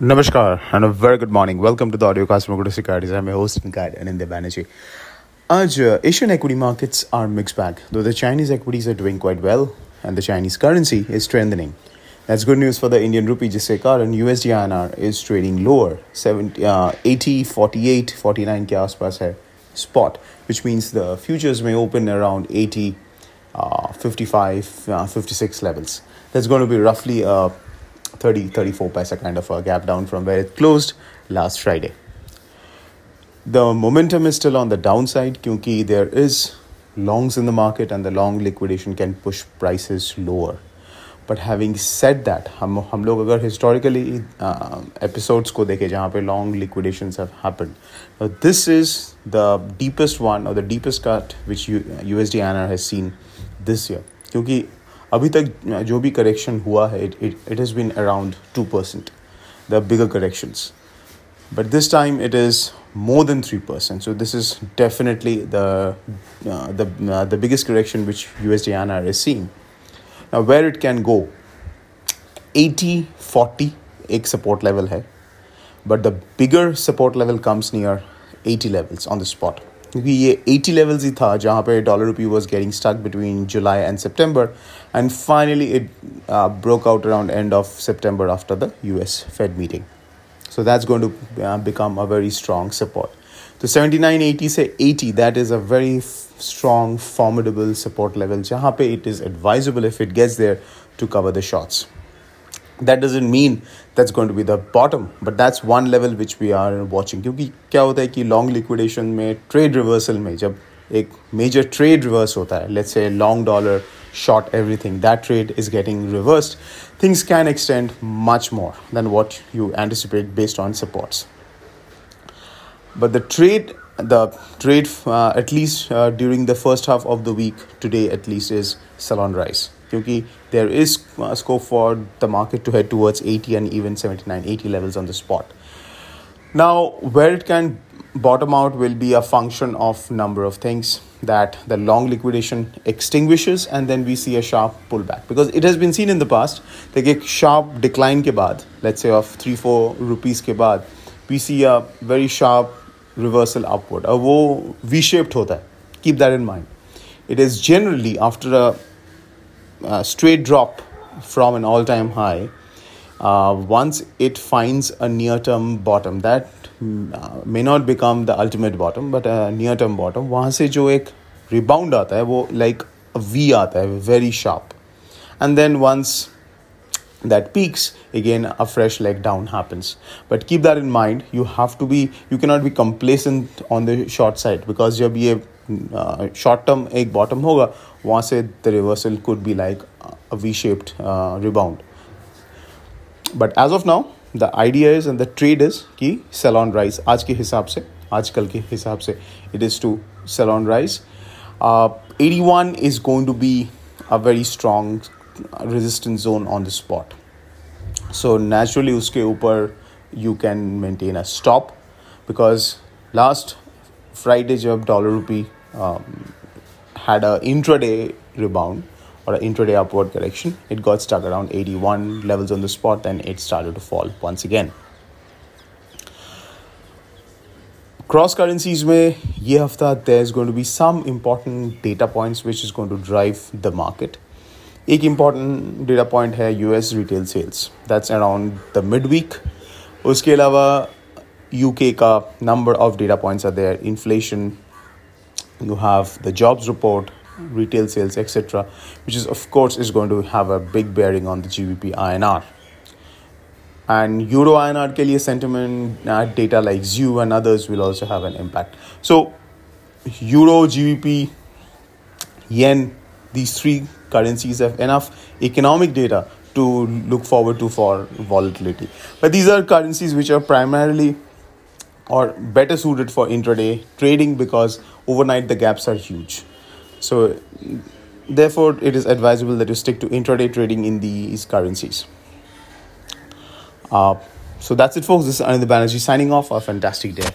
Namaskar and a very good morning. Welcome to the audiocast from Kotak Securities. I'm your host and guide Anindya Banerjee. today, uh, Asian equity markets are mixed bag, though the Chinese equities are doing quite well and the Chinese currency is strengthening. That's good news for the Indian rupee, जिससे and USD INR is trading lower, 70, uh, 80, 48, 49 spot, which means the futures may open around 80, uh, 55, uh, 56 levels. That's going to be roughly a uh, 30 34 paisa kind of a gap down from where it closed last Friday. The momentum is still on the downside because there is longs in the market and the long liquidation can push prices lower. But having said that, हम हम लोग अगर historically uh, episodes को देखें जहाँ पे long liquidations have happened, now this is the deepest one or the deepest cut which USD INR has seen this year. क्योंकि अभी तक जो भी करेक्शन हुआ है it it has been around two percent the bigger corrections but this time it is more than 3% so this is definitely the uh, the uh, the biggest correction which USD INR is seeing now where it can go 80 40 एक support level है but the bigger support level comes near 80 levels on the spot क्योंकि ये 80 levels ही था जहाँ पे dollar rupee was getting stuck between July and September and finally it broke out around end of September after the US Fed meeting. So that's going to uh, become a very strong support. So 7980 say 80 that is a very strong formidable support level jahan pe it is advisable if it gets there to cover the shots that doesn't mean that's going to be the bottom but that's one level which we are watching क्योंकि क्या होता है कि long liquidation में trade reversal में जब एक major trade reverse होता है let's say long dollar short everything. That trade is getting reversed. Things can extend much more than what you anticipate based on supports. But the trade, the trade, uh, at least uh, during the first half of the week today, at least is sell on rise. क्योंकि there is uh, scope for the market to head towards 80 and even 79 80 levels on the spot now where it can bottom out will be a function of number of things that the long liquidation extinguishes and then we see a sharp pullback because it has been seen in the past that a sharp decline ke baad let's say of 3 4 rupees ke baad we see a very sharp reversal upward a wo v shaped hota hai keep that in mind it is generally after a uh, straight drop from an all time high, uh, once it finds a near term bottom, that uh, may not become the ultimate bottom, but a near term bottom, वहाँ से जो एक rebound आता है वो like a V आता है very sharp, and then once that peaks again a fresh leg down happens but keep that in mind you have to be you cannot be complacent on the short side because जब ये short term एक bottom होगा वहाँ से the reversal could be like a V shaped rebound but as of now the idea is and the trade is कि cell on rice आज के हिसाब से आजकल के हिसाब से it is to cell on rice eighty one is going to be a very strong resistance zone on the spot so naturally उसके ऊपर you can maintain a stop because last Friday जब dollar rupee had a intraday rebound or an intraday upward correction. It got stuck around 81 levels on the spot, then it started to fall once again. Cross currencies में ये हफ्ता there's going to be some important data points which is going to drive the market. एक important data point है US retail sales. That's around the midweek. उसके अलावा UK का number of data points are there. Inflation, you have the jobs report retail sales etc which is of course is going to have a big bearing on the gbp inr and euro inr ke liye sentiment uh, data like ZEW and others will also have an impact so euro gbp yen these three currencies have enough economic data to look forward to for volatility but these are currencies which are primarily or better suited for intraday trading because overnight the gaps are huge. So, therefore, it is advisable that you stick to intraday trading in these currencies. Uh, so that's it, folks. This is Anindya Banerjee signing off. A fantastic day.